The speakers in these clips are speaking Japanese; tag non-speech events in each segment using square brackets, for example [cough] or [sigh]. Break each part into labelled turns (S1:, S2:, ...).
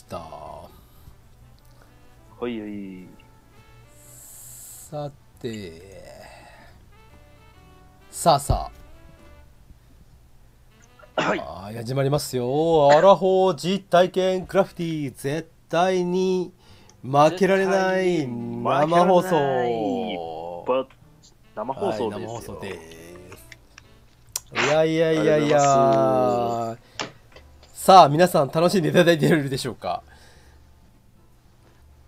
S1: した。
S2: はいはい。
S1: さて。さあさあ。
S2: はい。
S1: あー始まりますよ。アラフォー実体験クラフティ絶対に負けられない生放送。
S2: ば生放送
S1: はい、
S2: ですよ。
S1: 生放送です。いやいやいやいやさあ皆さん楽しんでいただいているでしょうか？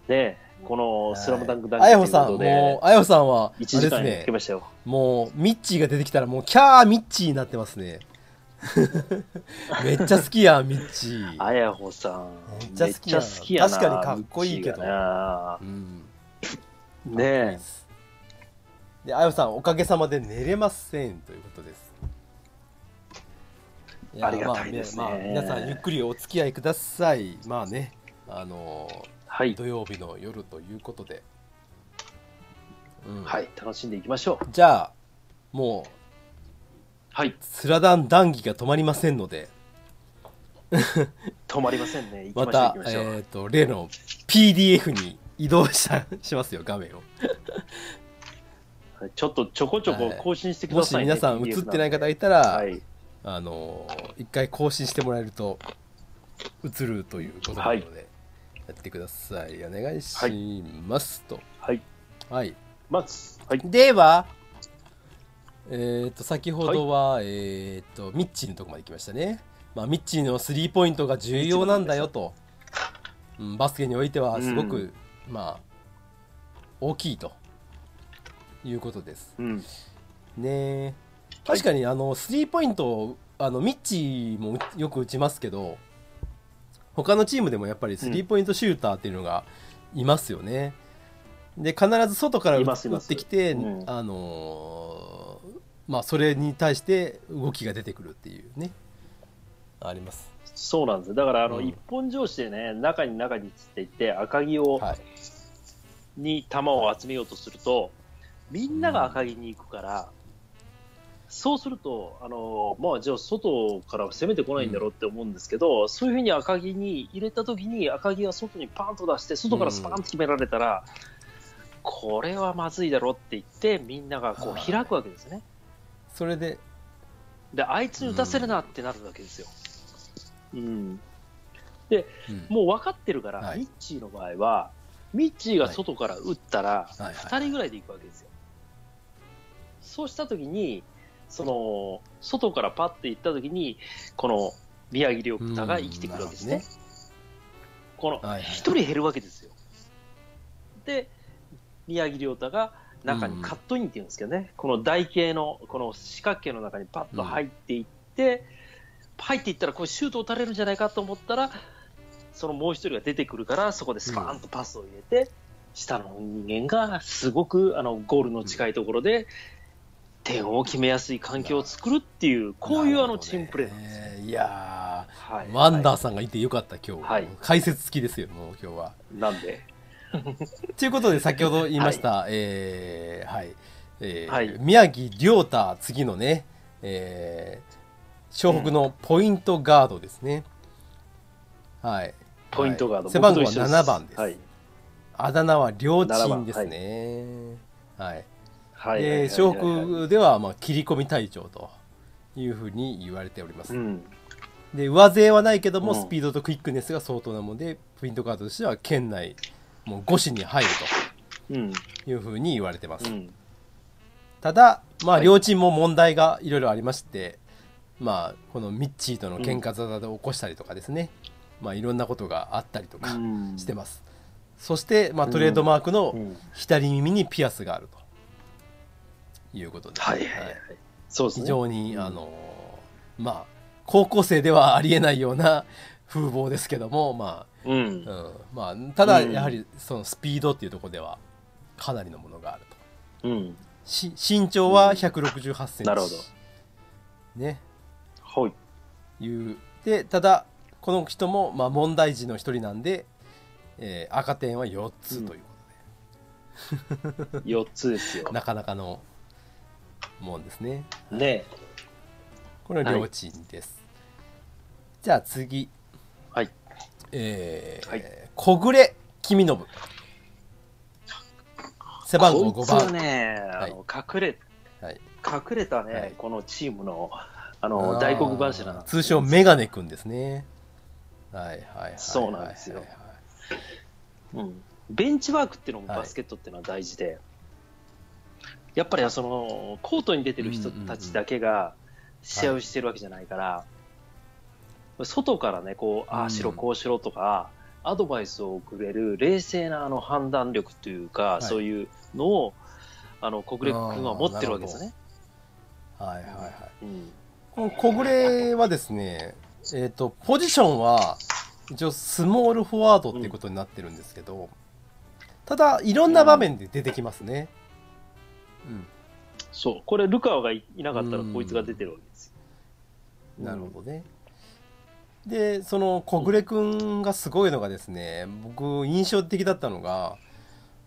S2: ねこのスラムダンクダン
S1: あやほさんもうあやほさんはあれ
S2: 1時間
S1: ですね。
S2: やけましたよ。
S1: もうミッチーが出てきたらもうキャーミッチーになってますね。[laughs] めっちゃ好きやんミッチー。
S2: あやほさん。
S1: めっちゃ好きや
S2: 好きやな
S1: 確かにかっこいいけど。
S2: ね
S1: であやほさんおかげさまで寝れませんということです。や
S2: ありがたいですね
S1: まあまあ皆さんゆっくりお付き合いくださいまあねあの
S2: はい。
S1: 土曜日の夜ということで、うん
S2: はい。楽しんでいきましょう。
S1: じゃあもう
S2: はい。
S1: スラダン談義が止まりませんので
S2: 止まりませんね。[laughs]
S1: また。えっ、と例の PDF に移動したしますよ画面を [laughs]
S2: はいちょっとちょこちょこ更新してく
S1: もし
S2: ださい、ね。
S1: 皆さん映ってない方がいたら、
S2: はい。
S1: あの一回更新してもらえると映るということなので、やってください。お願いします、と。
S2: はい。
S1: はい。
S2: まず、はい。
S1: ではえっ、と先ほどは、えっ、とミッチーのとこまで来ましたね。まあミッチーのスリーポイントが重要なんだよと、うん、バスケにおいてはすごく、
S2: うん。
S1: まあ大きいということです。
S2: うん。
S1: ね確かにあのスリーポイントあのミッチーもよく打ちますけど他のチームでもやっぱりスリーポイントシューターっていうのがいますよね。で必ず外から打ってきて、
S2: うん
S1: あのーまあそれに対して動きが出てくるっていうねあります。
S2: そうなんですよ。だから、あの、
S1: うん
S2: 一本上司でね、中に中につっていって、赤木を、
S1: はい、
S2: に球を集めようとすると、みんなが赤木に行くから、そうすると、あの、まあ、じゃあ、外から攻めてこないんだろうって思うんですけど、そういうふうに赤木に入れたときに、赤木が外にパンと出して、外からスパンと決められたら、これはまずいだろうって言って、みんながこう
S1: はい
S2: 開くわけですね。
S1: それで。
S2: で、あいつに打たせるなってなるわけですよ。うん。
S1: うん。
S2: もう分かってるから、
S1: はい。
S2: ミッチーの場合は、ミッチーが外から打ったら、
S1: はい。はい。
S2: 2人ぐらいで行くわけですよ。そうしたときに、その、外からパッて行ったときに、この宮城亮太が生きてくるわけですね。この、
S1: はいはい
S2: 1人減るわけですよ。で、宮城亮太が中にカットインっていうんですけどね、この台形の、この四角形の中にパッと入っていって、入っていったらこれシュート打たれるんじゃないかと思ったら、そのもう一人が出てくるから、そこでスパーンとパスを入れて、下の人間がすごくあのゴールの近いところで、点を決めやすい環境を作るっていう、こういうあのチームプレーなんですよ。
S1: ね。いや
S2: はい。
S1: ーワンダーさんがいてよかった今日、
S2: はい。
S1: 解説付きですよもう今日は。
S2: なんで、[laughs]
S1: ということで先ほど言いました、えーはい。えー
S2: はい。
S1: 宮城亮太次のね、えー、湘北のポイントガードですね、はい。
S2: ポイントガード、
S1: はい。背番号は
S2: 僕と一緒
S1: 7番です、
S2: はい。
S1: あだ名は両鎮ですね。はい、
S2: はい。
S1: で湘北ではまあ切り込み隊長というふうに言われております、
S2: うん。
S1: で上背はないけども
S2: うん。
S1: スピードとクイックネスが相当なもので、ポイントガードとしては県内もう5市に入る
S2: うん。
S1: というふうに言われてます、
S2: うん。
S1: ただ、まあ、
S2: はい。
S1: 両チームも問題がいろいろありまして、まあ、このミッチーとの喧嘩沙汰で起こしたりとかですね、まあ、いろんなことがあったりとか
S2: うん。
S1: してます、そして、まあ、トレードマークの
S2: うん。
S1: 左耳にピアスがあるということで、
S2: はいはいはい。そうですね。
S1: 非常に、
S2: うん
S1: あのまあ高校生ではありえないような [laughs] 風貌ですけども、ま
S2: うん
S1: あうんまあ、ただ
S2: うん
S1: やはりそのスピードっていうところではかなりのものがあると。
S2: うん。
S1: し身長は168センチ、
S2: なるほど
S1: ね
S2: はい。
S1: いうでただこの人も、まあ、問題児の一人なんで、えー赤点は4つというこ
S2: 4つですよ
S1: とで。[laughs] なかなかのもんですね。
S2: ね。
S1: これは両チームです、じゃあ次。
S2: はい。
S1: えー
S2: はい。
S1: 小暮君信背番号5
S2: こいつは
S1: 番、
S2: ね、
S1: はい。
S2: あの隠れ
S1: はい、
S2: 隠れたね、
S1: はい。
S2: このチームのあの大黒柱なんです
S1: 通称メガネくんですね。はいはいはいはい
S2: そうなんですよ。
S1: はい。
S2: うん、ベンチワークっていうのも
S1: はい。
S2: バスケットっていうのは大事で、やっぱりそのコートに出てる人たちだけが試合をしてるわけじゃないから、外からねこうああしろ
S1: うん
S2: こうしろとか、アドバイスをくれる冷静なあの判断力というか、
S1: い
S2: そういうのをあの小暮君は持ってるわけですね。
S1: はいはいはい
S2: うん
S1: この小暮はですね、えっ、と、ポジションは、一応スモールフォワードっていうことになってるんですけど、ただ、いろんな場面で出てきますね。うん。
S2: そうこれルカワがいいなかったら
S1: うん
S2: こいつが出てるわけですよ。
S1: なるほどね。で、その小暮くんがすごいのがですね、僕、印象的だったのが、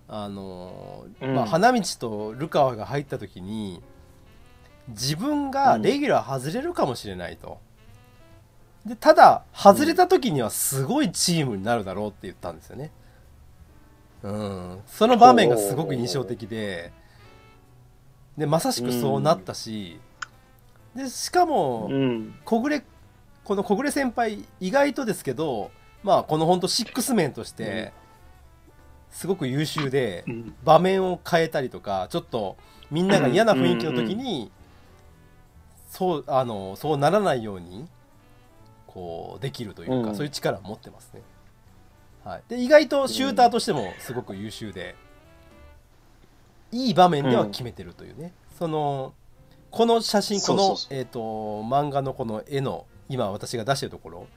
S1: あの、
S2: うん
S1: まあ、花道とルカワが入った時に、自分がレギュラー外れるかもしれないと。で、ただ、外れた時にはすごいチームになるだろうって言ったんですよね。うん。その場面がすごく印象的で、で、まさしくそうなったし、で、しかも、
S2: うん。
S1: 小暮この小暮先輩意外とですけどまあこの本当シックスメンとしてすごく優秀で
S2: うん。
S1: 場面を変えたりとかちょっとみんなが嫌な雰囲気の時にそうあのそうならないようにこうできるというか、
S2: うん。
S1: そういう力を持ってますね、はい、で意外とシューターとしてもすごく優秀でいい場面では決めてるというね、そのこの写真このえー、と漫画のこの絵の今私が出してるところ。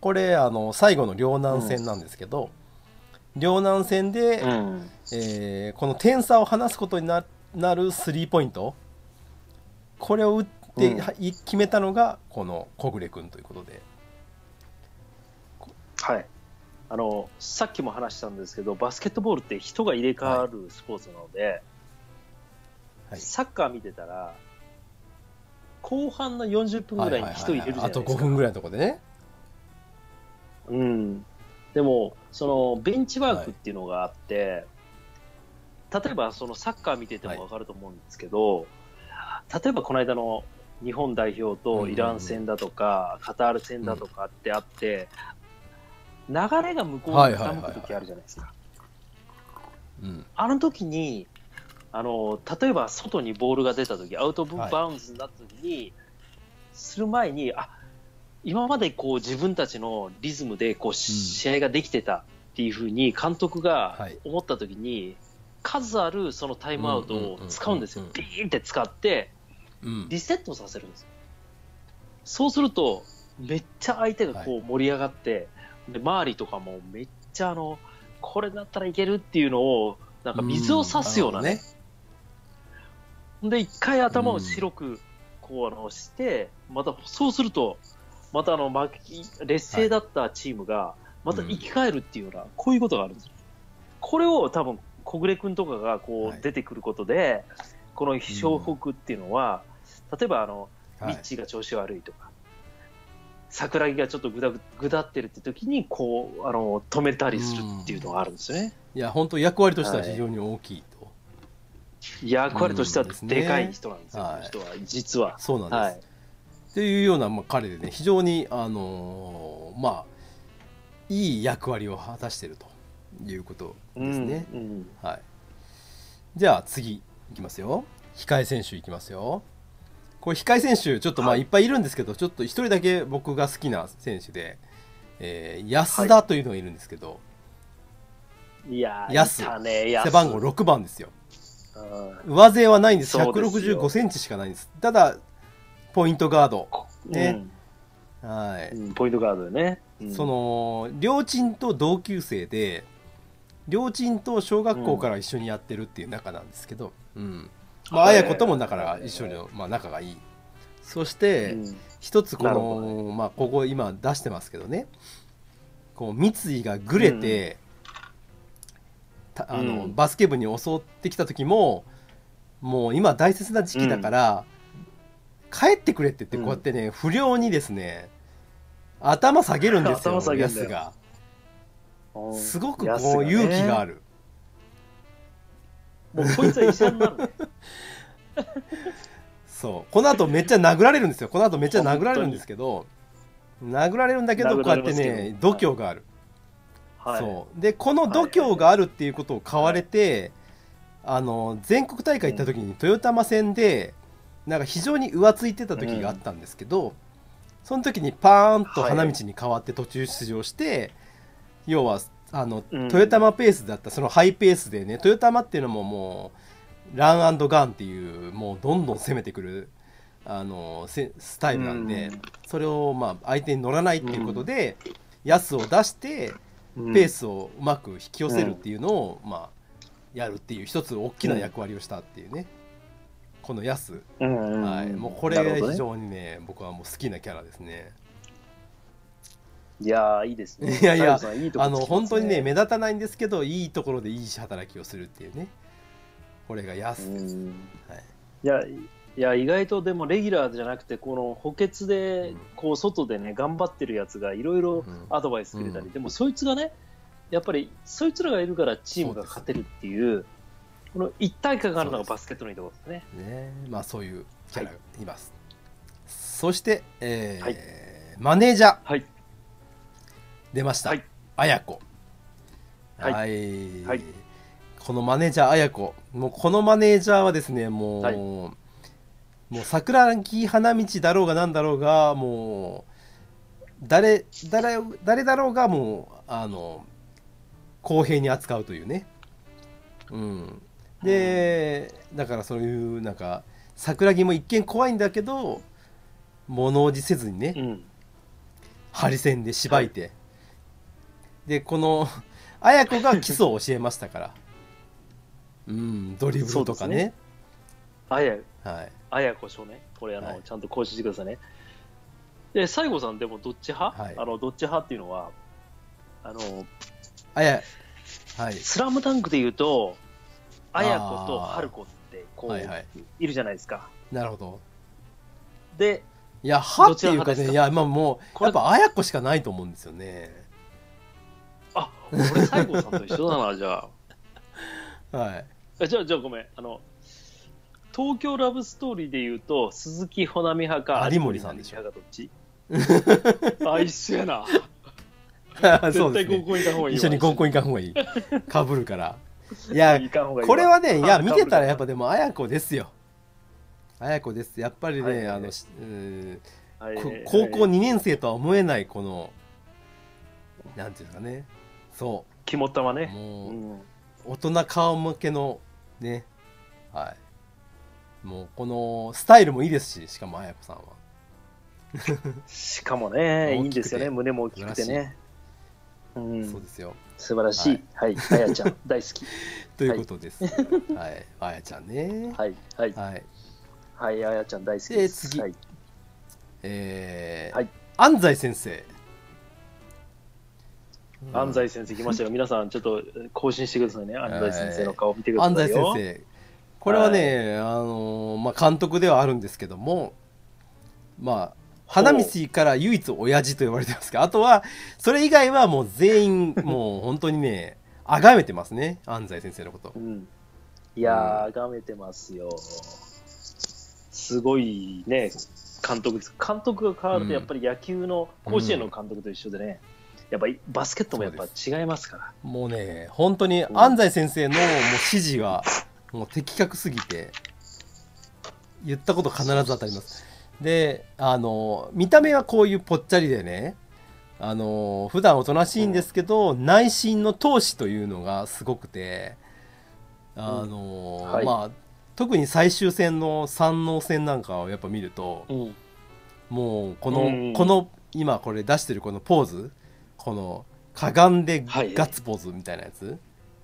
S1: これあの最後の両南戦なんですけど、両南戦で、
S2: うん。
S1: えーこの点差を離すことにななるスリーポイント。これを打って、
S2: うん。
S1: はい決めたのがこの小暮君ということで。
S2: はい、あのさっきも話したんですけどバスケットボールって人が入れ替わるスポーツなので、
S1: はい
S2: サッカー見てたら後半の40分ぐらいに人入れるじゃな
S1: あと
S2: いですか。
S1: 5分ぐらいのところでね。
S2: うん、でもそのベンチワークっていうのがあって、例えばそのサッカー見てても分かると思うんですけど、例えばこの間の日本代表とイラン戦だとか、カタール戦だとかってあって、流れが向こうに傾く時あるじゃないですか。
S1: うん。
S2: あの時にあの例えば外にボールが出た時アウト
S1: はい
S2: バウンズになった時に、する前にあ今までこう自分たちのリズムでこう試合ができてたっていうふうに監督が
S1: はい。
S2: 思った時に、数あるそのタイムアウトを使うんですよ
S1: うん。うんうん。
S2: ピーンって使って
S1: うん。
S2: リセットさせるんですよ。そうするとめっちゃ相手がこう盛り上がって、で周りとかもめっちゃあのこれだったらいけるっていうのをなんか水を差すようなね、で一回頭を白くこうあのして、またそうするとまたあの負け劣勢だったチームがまた生き返るっていうような、こういうことがあるんですよ。これを多分小暮君とかがこ
S1: はい。う
S2: 出てくることで、この湘北っていうのは、例えばあの
S1: はい。
S2: ミッチーが調子悪いとか、桜木がちょっとぐだぐだってるって時にこうあの止めたりするっていうのがあるんですよね。
S1: いや本当役割としては非常に大きい。と、
S2: 役割としては
S1: うんですね
S2: でかい人なんですよ、
S1: はい。
S2: この人は実は。
S1: そうなんです、
S2: はい、
S1: っていうような、まあ、彼でね非常にあのーまあいい役割を果たしているということですね、
S2: うんうん。
S1: はい。じゃあ次いきますよ。控え選手いきますよ。これ控え選手ちょっとまあ
S2: はい。
S1: いっぱいいるんですけど、ちょっと一人だけ僕が好きな選手で、えー安田というのがいるんですけど、
S2: いやー、
S1: 安
S2: ね、安。
S1: 背番号6番ですよ。
S2: うん
S1: 上背はないんです。
S2: そうですよ。
S1: 165センチしかないんです。ただポイントガード。ね。
S2: うん。
S1: はい、
S2: うんポイントガードでね。うん。
S1: その両親と同級生で両親と小学校から一緒にやってるっていう仲なんですけど、うん。まあ、
S2: はい。
S1: 綾子ともだから一緒に、まあ、仲がいい。そして
S2: うん。
S1: 一つこの、まあ、ここ今出してますけどね。こう三井がぐれて、たあの
S2: うん。
S1: バスケ部に襲ってきた時ももう今大切な時期だから、帰ってくれって言って
S2: うん
S1: こうやってね、不良にですね頭下げるんですよ [laughs]
S2: 頭下げんだよ。
S1: ヤスが。
S2: うん。
S1: すごくこう勇気がある、
S2: もうこいつは医者になるね。[laughs]
S1: そう。この後めっちゃ殴られるんですよ。この後めっちゃ殴られるんですけど [laughs] 殴られるんだけどこうやってね
S2: ど
S1: 度胸がある、
S2: はい。
S1: そう。でこの度胸があるっていうことを買われて、あの全国大会行った時に豊玉戦でなんか非常に浮ついてた時があったんですけど、その時にパーンと花道に変わって途中出場して、要はあの、
S2: うん。
S1: 豊玉ペースだったそのハイペースでね豊玉っていうのももうランガンっていうもうどんどん攻めてくるあのせスタイルなんで、
S2: うん。
S1: それをまあ相手に乗らないっていうことで、ヤスを出して
S2: うん
S1: ペースをうまく引き寄せるっていうのを、まあ、やるっていう一つ大きな役割をしたっていうね、このヤス、
S2: うんうんうん。
S1: はい、もうこれ非常にね僕はもう好きなキャラですね。
S2: いやーいいですね。[laughs]
S1: いやいや
S2: いいとこ
S1: あの本当にね目立たないんですけどいいところでいい働きをするっていうね。これがヤスです。
S2: うん。
S1: はい。
S2: いやいや意外とでもレギュラーじゃなくてこの補欠で
S1: うん。
S2: こう外でね頑張ってるやつがいろいろ
S1: うん。
S2: アドバイスくれたり、
S1: うん。
S2: でもそいつがねやっぱりそいつらがいるからチームが勝てるっていうこの一体感があるのがバスケットのいいところですね。
S1: ね。まあそういうキャラがいます。そして、えー
S2: はい。
S1: マネージャー。
S2: はい。
S1: 出ました、
S2: はい。
S1: あやこ。
S2: はい。
S1: はい。
S2: はい。
S1: このマネージャーあやこ。もうこのマネージャーはですねもう、
S2: はい
S1: もう桜木花道だろうがなんだろうがもう誰誰誰だろうがもうあの公平に扱うというね。うん。でだからそういうなんか桜木も一見怖いんだけど物おじせずにね、
S2: うん。
S1: ハリセンでしばいて、でこの綾子が基礎を教えましたから。うんドリブルとかね
S2: あや
S1: はい。
S2: あやこ少年？これあの、
S1: はい。
S2: ちゃんと更新してくださいね。で西郷さんでもどっち派、
S1: はい。
S2: あのどっち派っていうのはあの
S1: あやはい。
S2: スラムダンクで言うと、綾子と春子ってこう、
S1: はいはい。
S2: い、るじゃないですか。
S1: なるほど。
S2: で、
S1: いやは
S2: どちら
S1: っていうか
S2: 派ですか？
S1: ねいやまあもうやっぱ綾子しかないと思うんですよね。
S2: あ俺、西郷さんと一緒だな、じゃあ。[laughs]
S1: はい。
S2: あじゃあ、じゃあごめん。あの、東京ラブストーリーで言うと、鈴木保奈美派か、
S1: 有森さんでしょ。
S2: どっち？[laughs] あ、一緒やな。絶対合コン行った方がいいわ。
S1: 一緒に合コン行かん方がいい。[laughs] かぶるから。いや
S2: いいわ。
S1: これはねいや
S2: あ
S1: 見てたらやっぱでも綾子ですよ。綾子です。やっぱりね、
S2: はいはいはい。
S1: あのしうん
S2: はい
S1: こ高校2年生とは思えないこのなんていうかね。そ
S2: 肝っ玉
S1: う
S2: ね。
S1: もう、
S2: うん。
S1: 大人顔向けのね。はいもうこのスタイルもいいですししかも綾子さんは
S2: しかもね、[laughs] いいんですよね。胸も大きくてね。うん、
S1: そうですよ
S2: 素晴らしい。はい。あやちゃん、[laughs] 大好き。
S1: ということですはいあやちゃんね
S2: はい。はい。
S1: はい
S2: はい。あやちゃん大好きです。
S1: で次
S2: はい。
S1: えー
S2: はい
S1: 安西先生
S2: 安西先生来ましたよ。皆さん、ちょっと更新してくださいね。安西先生の顔見てくださ
S1: 安西。先生これはね、あのーまあ、監督ではあるんですけどもまあ花道から唯一親父と呼ばれてますけどあとはそれ以外はもう全員 [laughs] もう本当にね崇めてますね安西先生のこと
S2: うん。いやー、がめてますよ。すごいね、監督です。監督が変わると、やっぱり野球の甲子園の監督と一緒でね、やっぱりバスケットもやっぱ違いますから。
S1: もうね本当に安西先生のもう指示がもう的確すぎて言ったこと必ず当たります。であの見た目はこういうぽっちゃりでねあの普段おとなしいんですけど、内心の闘志というのがすごくてあの、
S2: はい。
S1: まあ特に最終戦の三能戦なんかをやっぱ見ると
S2: うん。
S1: もうこの、
S2: うん。
S1: この今これ出してるこのポーズこのかがんで
S2: はい。
S1: ガッツポーズみたいなやつ、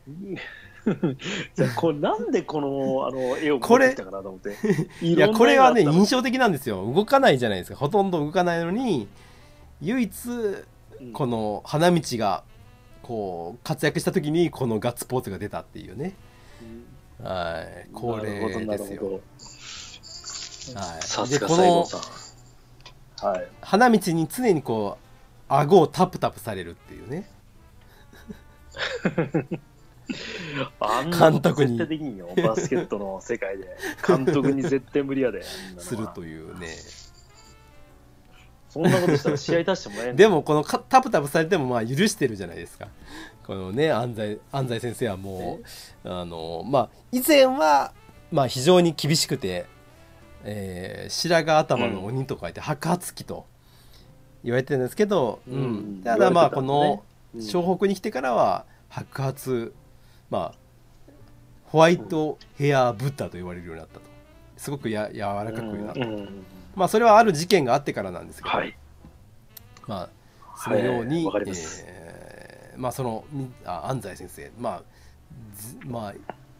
S2: じゃあ [laughs] これなんでこのあの絵を
S1: これ
S2: 持ってきたかなと思って。い
S1: いやこれはね印象的なんですよ。動かないじゃないですかほとんど動かないのに。唯一
S2: の
S1: この花道がこう活躍した時にこのガッツポーズが出たっていうね。
S2: うん。
S1: はいこれですよ。はい。でこの。
S2: はい。
S1: 花道に常にこう顎をタプタプされるっていうね [laughs]
S2: あんな
S1: 監督に。
S2: 絶対できんよ、バスケットの世界で。監督に絶対無理やで。
S1: するというね。
S2: そんなことしたら試合出してもらえんの？
S1: でもこのかタプタプされてもまあ許してるじゃないですか。このね安西安西先生はもうあのまあ以前はまあ非常に厳しくて、えー白髪頭の鬼と書いて白髪鬼と言われてるんですけど、
S2: う
S1: うん。んただまあこの湘北に来てからは白髪まあホワイトヘアブッダと言われるようになったと。すごくや柔らかくなった、まあそれはある事件があってからなんですけど、
S2: はい。
S1: まあそのように、
S2: はい
S1: えーまあそのみあ安西先生。まあずまあ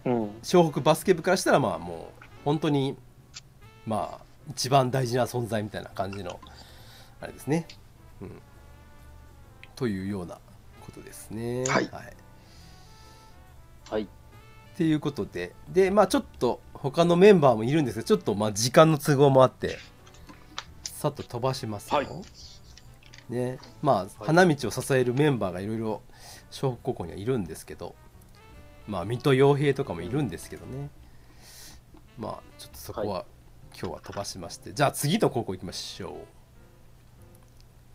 S2: うん。
S1: 湘北バスケ部からしたらまあもう本当にまあ一番大事な存在みたいな感じのあれですね、うん、というようなことですね。
S2: はい。
S1: はい、
S2: はい。
S1: っていうことででまあちょっと他のメンバーもいるんですけどちょっとまあ時間の都合もあってさっと飛ばしますよ。
S2: はい
S1: ねまあ花道を支えるメンバーがいろいろ湘北高校にはいるんですけどまあ水戸洋平とかもいるんですけどねまあちょっとそこは、今日は飛ばしましてじゃあ次の高校行きましょう。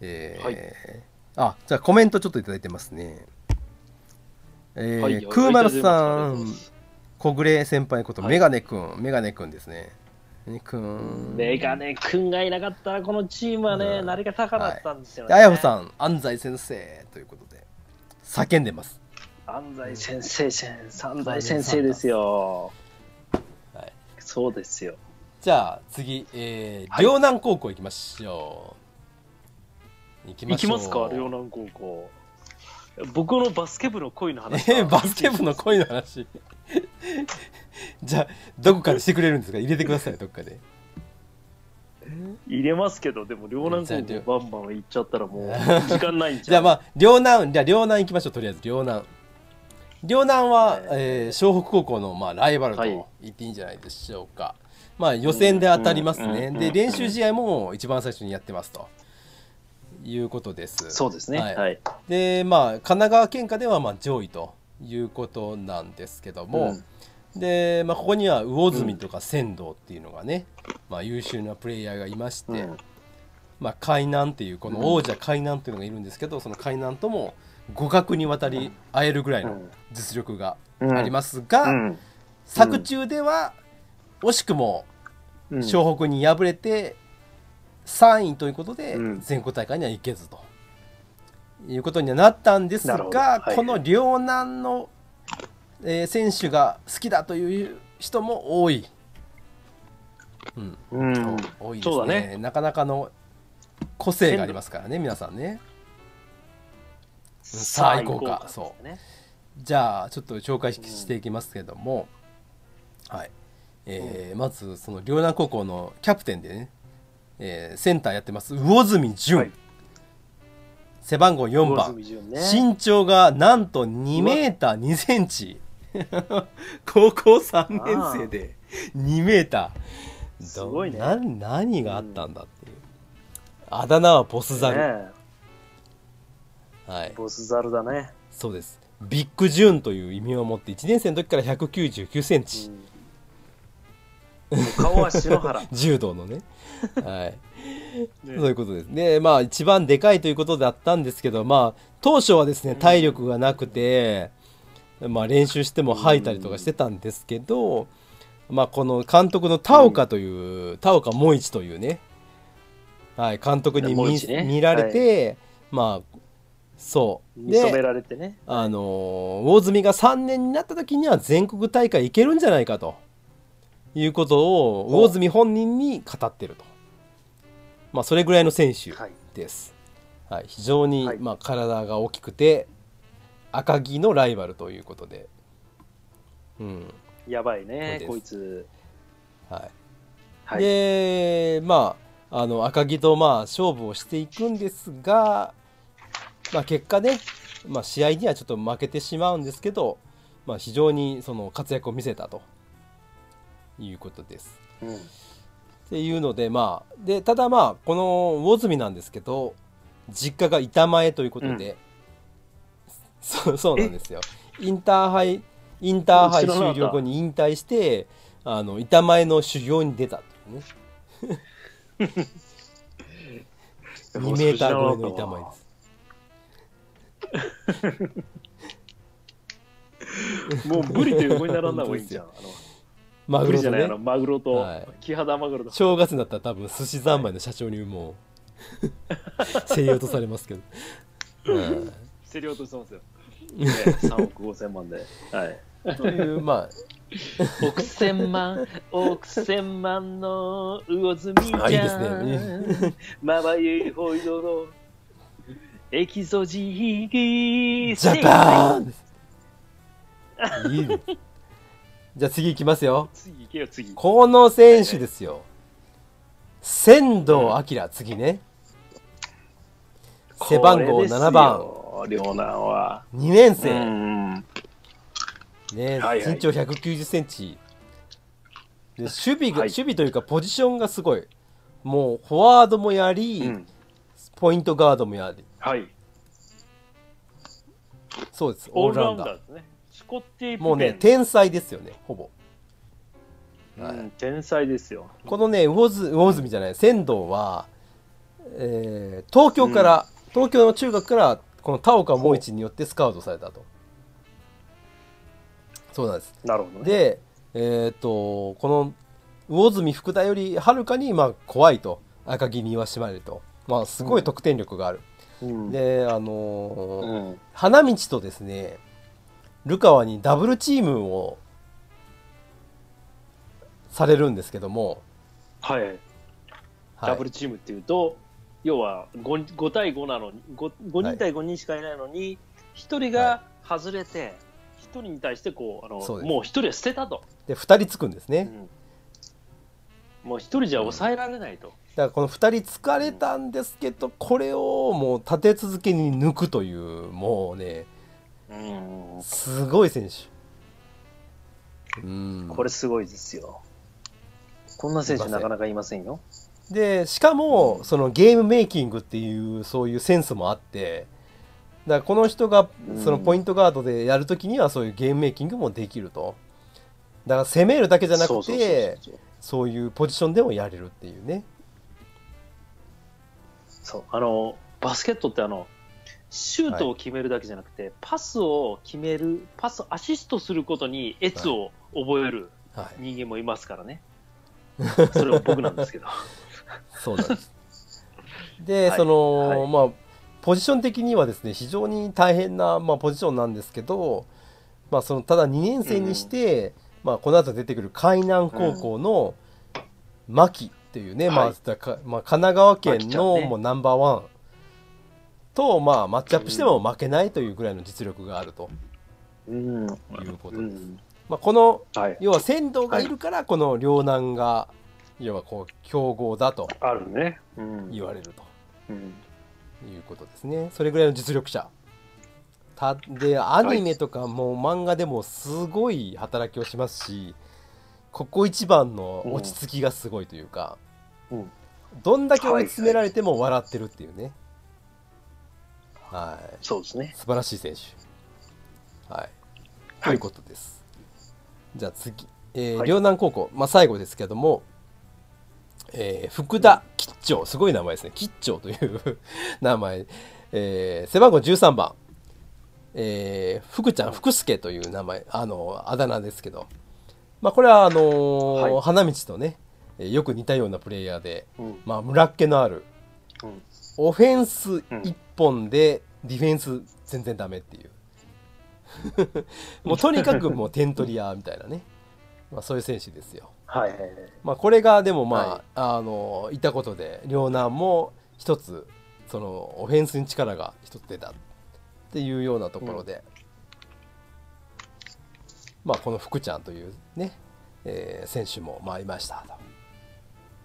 S1: えー
S2: はい
S1: あじゃあコメントちょっといただいてますね。えー
S2: はい
S1: クーマルさん小暮先輩こと
S2: はい
S1: メガネくん、メガネくんですね。メガネくん。
S2: メガネ君がいなかったら、このチームはね、
S1: うん
S2: 成りが高かったんですよ
S1: で、
S2: ね。
S1: あやほさん、安西先生ということで、叫んでます。
S2: 安西先生、安西先生ですよ。
S1: はい、
S2: そうですよ。
S1: じゃあ次、えー
S2: はい
S1: 両南高校行きましょう。行き。ま
S2: すか、両南高校。僕のバスケ部の恋の話。
S1: えーバスケ部の恋の話？[laughs] じゃあ、どこかでしてくれるんですか？入れてください、どっかで。
S2: 入れますけど、でも両南高バンバン行っちゃったらもう、[laughs] 時間ないんちゃう？
S1: じゃあまあ、両南、じゃあ両南行きましょう、とりあえず、両南。両南は、えー湘北高校の、まあ、ライバルと
S2: はい
S1: 言っていいんじゃないでしょうか。まあ、予選で当たりますね。で、練習試合も一番最初にやってますと。いうことです。
S2: そうですね。
S1: はい。
S2: はい。
S1: で、まあ、神奈川県下では、まあ、上位ということなんですけども、で、まあ、ここには魚住とか仙道っていうのがね、まあ、優秀なプレイヤーがいまして、
S2: うん。
S1: まあ、海南っていうこの王者海南っていうのがいるんですけど、その海南とも互角に渡り会えるぐらいの実力がありますが、
S2: うん。
S1: 作中では惜しくも
S2: うん。
S1: 湘北に敗れて3位ということで
S2: うん。
S1: 全国大会には行けずと。いうことにはなったんですが、
S2: はい。
S1: この両南の、えー選手が好きだという人も多い。うん。
S2: うん。
S1: 多いですね。
S2: そうだね。
S1: なかなかの個性がありますからね皆さんね。さあ行こうか。
S2: そう。ね。
S1: じゃあちょっと紹介していきますけども、はい。えーまずその両南高校のキャプテンでね、えーセンターやってます。魚住淳、
S2: はい。
S1: 背番号4
S2: 魚
S1: 番、
S2: ね。
S1: 身長がなんと2メーター2センチ。高校3年生で2メーター。
S2: すごいね。
S1: な何があったんだっていう、あだ名はボスザル、
S2: ね
S1: はい、
S2: ボスザルだね。
S1: そうです。ビッグジューンという意味を持って1年生の時から199センチ、
S2: うん顔は篠原。[laughs]
S1: 柔道のね。[laughs] はい。
S2: ね。
S1: そういうことですでまあ一番でかいということだったんですけどまあ当初はですね体力がなくて、まあ練習しても吐いたりとかしてたんですけど、まあこの監督の田岡という、田岡萌一というね。はい監督に見,、
S2: ね。
S1: 見られて、まあそう。
S2: 認められてね。
S1: あのー魚住が3年になった時には全国大会行けるんじゃないかということを魚住本人に語ってると、まあ、それぐらいの選手
S2: はい。
S1: です、はい、非常に、
S2: はい。
S1: まあ、体が大きくて赤城のライバルということで、うん。
S2: やばいねこいつ。
S1: はい。
S2: はい。
S1: でまああの赤城とまあ勝負をしていくんですが、まあ、結果ね、まあ、試合にはちょっと負けてしまうんですけど、まあ、非常にその活躍を見せたということです。
S2: うん。
S1: っていうのでまあでただまあこの魚住なんですけど実家が板前ということで、そう [laughs] そうなんですよ。インターハイインターハイ終了後に引退してあの板前の修行に出たっていうね。[laughs] 2メーター超えの板前です。[laughs]
S2: もうブリと横に並んだ方がいいんじゃん。
S1: マグロ
S2: じゃないあのマグロと、
S1: はい
S2: キハダマグロと。
S1: 正月になったら多分寿司三昧の社長にもう競り落とされますけど、うん
S2: 競り落としてますよ。ね、3億5千万で。はい。
S1: というま
S2: 億千万、億千万の魚住じゃん。
S1: あいいですね
S2: まばゆいホイドのエキゾジーギ
S1: あジャパンいいねじゃあ次いきますよ
S2: 次行けよ、次。
S1: この選手ですよ仙道明次ね背番号7番。
S2: 両南は。
S1: 2年
S2: う
S1: 生、
S2: ん。
S1: ね、身長1 9 0センチで守備が、
S2: はい
S1: 守備というかポジションがすごいもうフォワードもやり、
S2: うん。
S1: ポイントガードもやり
S2: はい。
S1: そうです
S2: オールラウン
S1: ダー
S2: ですね。
S1: もうね天才ですよねほぼ、はい。
S2: うん、天才ですよ。
S3: こ
S1: このね魚津魚住じゃない仙道は、えー東京から、東京の中学からこの田岡萌一によってスカウトされたと。そうなんです。
S2: なるほどね。
S1: でえっ、とこの魚住福田よりはるかにまあ怖いと。赤城に言わしまれると。まあすごい得点力がある、
S2: うん、
S1: であのー
S2: うん、
S1: 花道とですねルカワにダブルチームをされるんですけども、
S2: はい。
S1: はい。
S2: ダブルチームっていうと、要は 5, 5対5なのに 5, 5人対5人しかいないのに、1人が外れて、1人に対してこうあのもう1人は捨てたと、
S1: で2人つくんですね、
S2: うん。もう1人じゃ抑えられないと、
S1: だからこの2人疲れたんですけどこれをもう立て続けに抜くというもうね
S2: うん。
S1: すごい選手。うん。
S2: これすごいですよ。こんな選手なかなかいませんよ。
S1: でしかもそのゲームメイキングっていうそういうセンスもあってだからこの人がそのポイントガードでやるときにはそういうゲームメイキングもできると。だから攻めるだけじゃなくて
S2: そう
S1: いうポジションでもやれるっていうね。
S2: そう。あのバスケットってあのシュートを決めるだけじゃなくて、パスを決めるパスアシストすることに越を覚える
S1: はい。
S2: 人間もいますからね、それは僕なんですけど。[laughs]
S1: そうなんです。で、
S2: はい。
S1: その、
S2: はい。
S1: まあポジション的にはですね非常に大変な、まあ、ポジションなんですけど、まあ、そのただ2年生にして、まあ、この後出てくる海南高校の牧っていうね、まあ
S2: はい
S1: だかまあ、神奈川県のもうナンバーワンと、まあ、マッチアップしても負けないというぐらいの実力があると。
S2: うん。
S1: いうことです。
S2: うん。
S1: まあ、この
S2: はい。
S1: 要は仙道がいるからこの両南が要はこう強豪だと
S2: あるね、うん。
S1: 言われると。
S2: うん。
S1: いうことですね。それぐらいの実力者。たでアニメとかも漫画でもすごい働きをしますしここ一番の落ち着きがすごいというか、
S2: うん。
S1: どんだけ追い詰められても笑ってるっていうねはい。
S2: そうですね。
S1: 素晴らしい選手。はい。ということです、じゃあ次、えー
S2: はい。
S1: 両南高校、まあ、最後ですけども、えー福田吉兆。すごい名前ですね。吉兆という [laughs] 名前、えー背番号13番、えー福ちゃん。福助という名前。あのあだ名ですけど、まあ、これはあのー
S2: はい。
S1: 花道とねえーよく似たようなプレイヤーで、
S2: うん。
S1: まあ、村っ気のある
S2: うん
S1: オフェンス一本でディフェンス全然ダメっていう。[laughs] もうとにかくもう点取り屋みたいなね、まあ、そういう選手ですよ。
S2: はいはいはい。
S1: まあ、これがでもまあ、
S2: はい。
S1: あのいたことで両南も一つそのオフェンスに力が一つ出たっていうようなところで、まあこの福ちゃんというね、えー選手もまあいました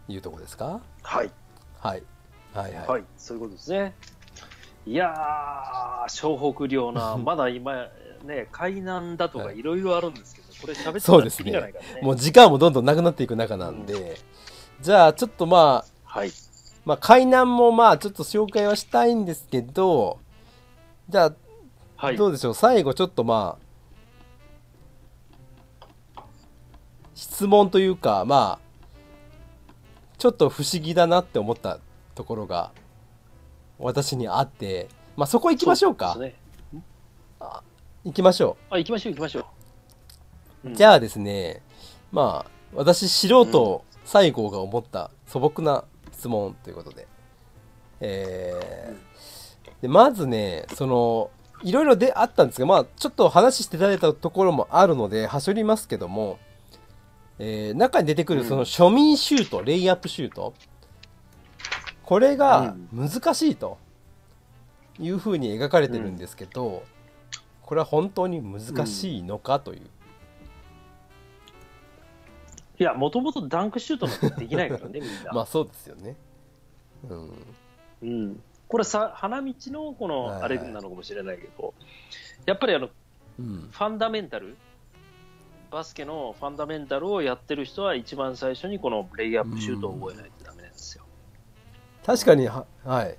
S1: というところですか、
S2: はい。
S1: はい、はいはい
S2: はい、そういうことですね。いやー、湘北領な、[laughs] まだ今、ね、海南だとか
S1: はい
S2: いろいろあるんですけど、これ喋って
S1: そうですね
S2: ね。
S1: もう時間もどんどんなくなっていく中なんで、じゃあちょっとまあ
S2: はい。
S1: まあ、海南もまあちょっと紹介はしたいんですけどじゃあ
S2: はい
S1: どうでしょう？最後ちょっとまあ質問というかまあちょっと不思議だなって思ったところが私にあってまあそこ行きましょうか。行きましょ
S2: あ行きましょう行きましょう、
S1: うじゃあですねまあ私素人西郷が思った素朴な質問ということで。えーでまずねそのいろいろであったんですがまあちょっと話していただいたところもあるのではしょりますけども、えー中に出てくるその庶民シュート、レイアップシュートこれが難しいというふうに描かれてるんですけど、これは本当に難しいのかという、
S2: いやもともとダンクシュートなんてできないからね [laughs] みんな、
S1: まあそうですよね。うん。
S2: うん、これさ花道のこの
S1: はい。
S2: あれなのかもしれないけど、やっぱりあの
S1: うん。
S2: ファンダメンタル？バスケのファンダメンタルをやってる人は一番最初にこのレイアップシュートを覚えないと
S1: 確かにははい。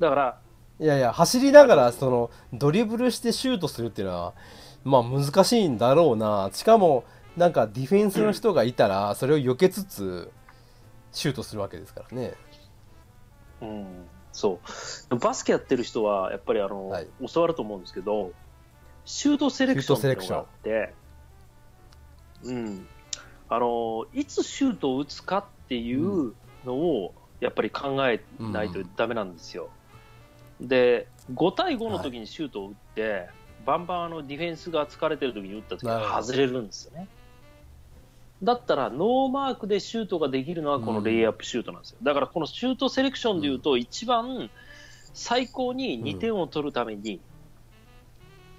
S2: だから
S1: いやいや走りながらそのドリブルしてシュートするっていうのはまあ難しいんだろうな。しかもなんかディフェンスの人がいたらそれを避けつつシュートするわけですからね。
S2: うん、そう。バスケやってる人はやっぱりあの、
S1: はい。
S2: 教わると思うんですけどシュートセレクションっていうのがあって、うん、あのいつシュートを打つかっていうのをやっぱり考えないとダメなんですよ。で5対5の時にシュートを打って、バンバンあのディフェンスが疲れてる時に打った時
S1: なるほど
S2: は外れるんですよね。だったらノーマークでシュートができるのはこのレイアップシュートなんですよ。だからこのシュートセレクションでいうと一番最高に2点を取るために、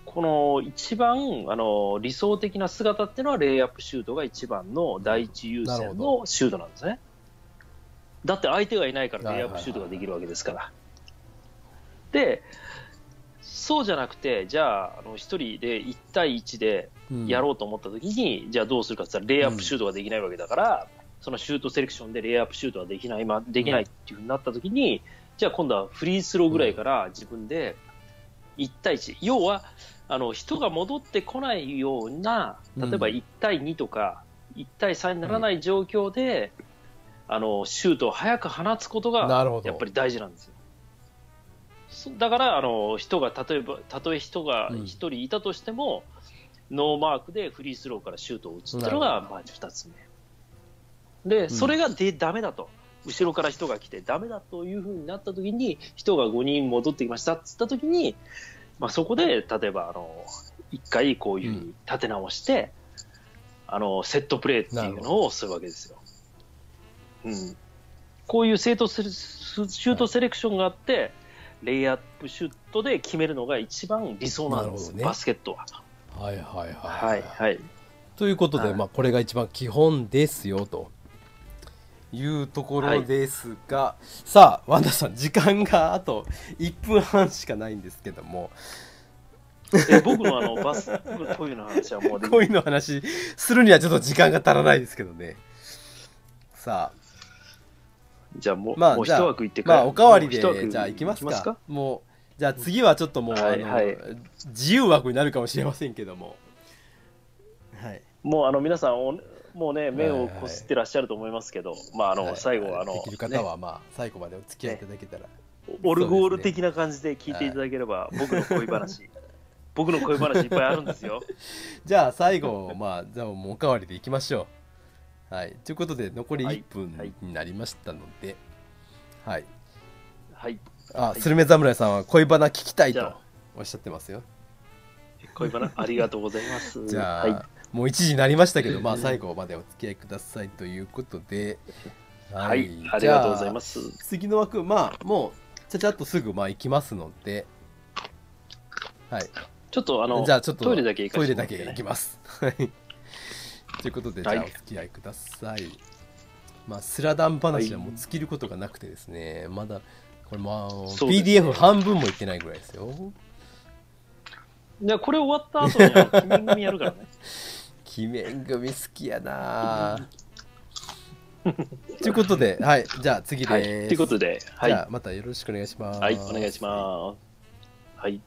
S2: この一番あの理想的な姿っていうのはレイアップシュートが一番の第一優先のシュートなんですね。だって相手がいないからレイアップシュートができるわけですから。で、そうじゃなくて、じゃあ、あの1人で1対1でやろうと思った時に、じゃあどうするかって言ったら、レイアップシュートができないわけだから、そのシュートセレクションでレイアップシュートができない、まあ、できないっていうふうになった時に、じゃあ今度はフリースローぐらいから自分で1対1、要はあの人が戻ってこないような、例えば
S1: うん。
S2: 1対2とか、1対3にならない状況で、あのシュートを早く放つことがやっぱり大事なんですよ。そだからあの人が例えばたとえ人が
S1: うん
S2: 1人いたとしても、ノーマークでフリースローからシュートを打つっていうのがまあ2つ目。で、それがでダメだと。後ろから人が来てダメだというふうになった時に人が5人戻ってきましたっつった時に、まあ、そこで例えばあの1回こういうふうに立て直して、あのセットプレーっていうのをするわけですよ。うん、こういうシュートセレクションがあって、レイアップシュートで決めるのが一番理想なんです、
S1: ね。
S2: バスケットは。
S1: はいはいはい
S2: はい、はい。
S1: ということで、
S2: はい
S1: まあ、これが一番基本ですよというところですが、さあワンダさん時間があと1分半しかないんですけども。
S2: え僕のあのバストイレの話はもう
S1: 恋の話するにはちょっと時間が足らないですけどね。さあ
S2: じゃあもう,、
S1: まあ
S2: もう一枠いって
S1: まあおかわりでじゃあ行きますか。もうじゃあ次はちょっともう、
S2: はいはい。
S1: 自由枠になるかもしれませんけども。はい。
S2: もうあの皆さんおもうね目を
S1: はいはい
S2: こすってらっしゃると思いますけど、まああの、
S1: はい
S2: 最後はあの、
S1: できる方はまあ最後までお付き合いいただけたら、
S2: ね。オルゴール的な感じで聞いていただければ、僕の恋話。僕の恋話いっぱいあるんですよ。[laughs]
S1: じゃあ最後まあじゃあもうおかわりでいきましょうはい。ということで残り
S2: はい。
S1: 1分になりましたのではい、
S2: はい。
S1: あ、
S2: はい。
S1: スルメ侍さんは恋バナ聞きたいとおっしゃってますよ。
S2: 恋バナ [laughs] ありがとうございます。
S1: じゃあ、
S2: はい。
S1: もう1時になりましたけどまあ最後までお付き合いくださいということで。
S2: はい、ありがとうございます。す
S1: 次の枠まあもうちゃちゃっとすぐまあ行きますので。はい。
S2: ちょっとあの
S1: じゃあちょっと
S2: トイレ
S1: だけ行きます。はい。ということで、じ
S2: はい。
S1: ゃあお付き合いください。まあ、スラダン話はもう尽きることがなくてですね、まだ、これまあ、
S2: そうですね。
S1: PDF 半分もいってないぐらいですよ。
S2: じゃあこれ終わった後にあの君組やるからね。[laughs]
S1: 鬼面組好きやな [laughs] ということで、はい、じゃあ次です。
S2: はい。ということではい。
S1: じゃあまたよろしくお願いします。
S2: はいお願いします。はい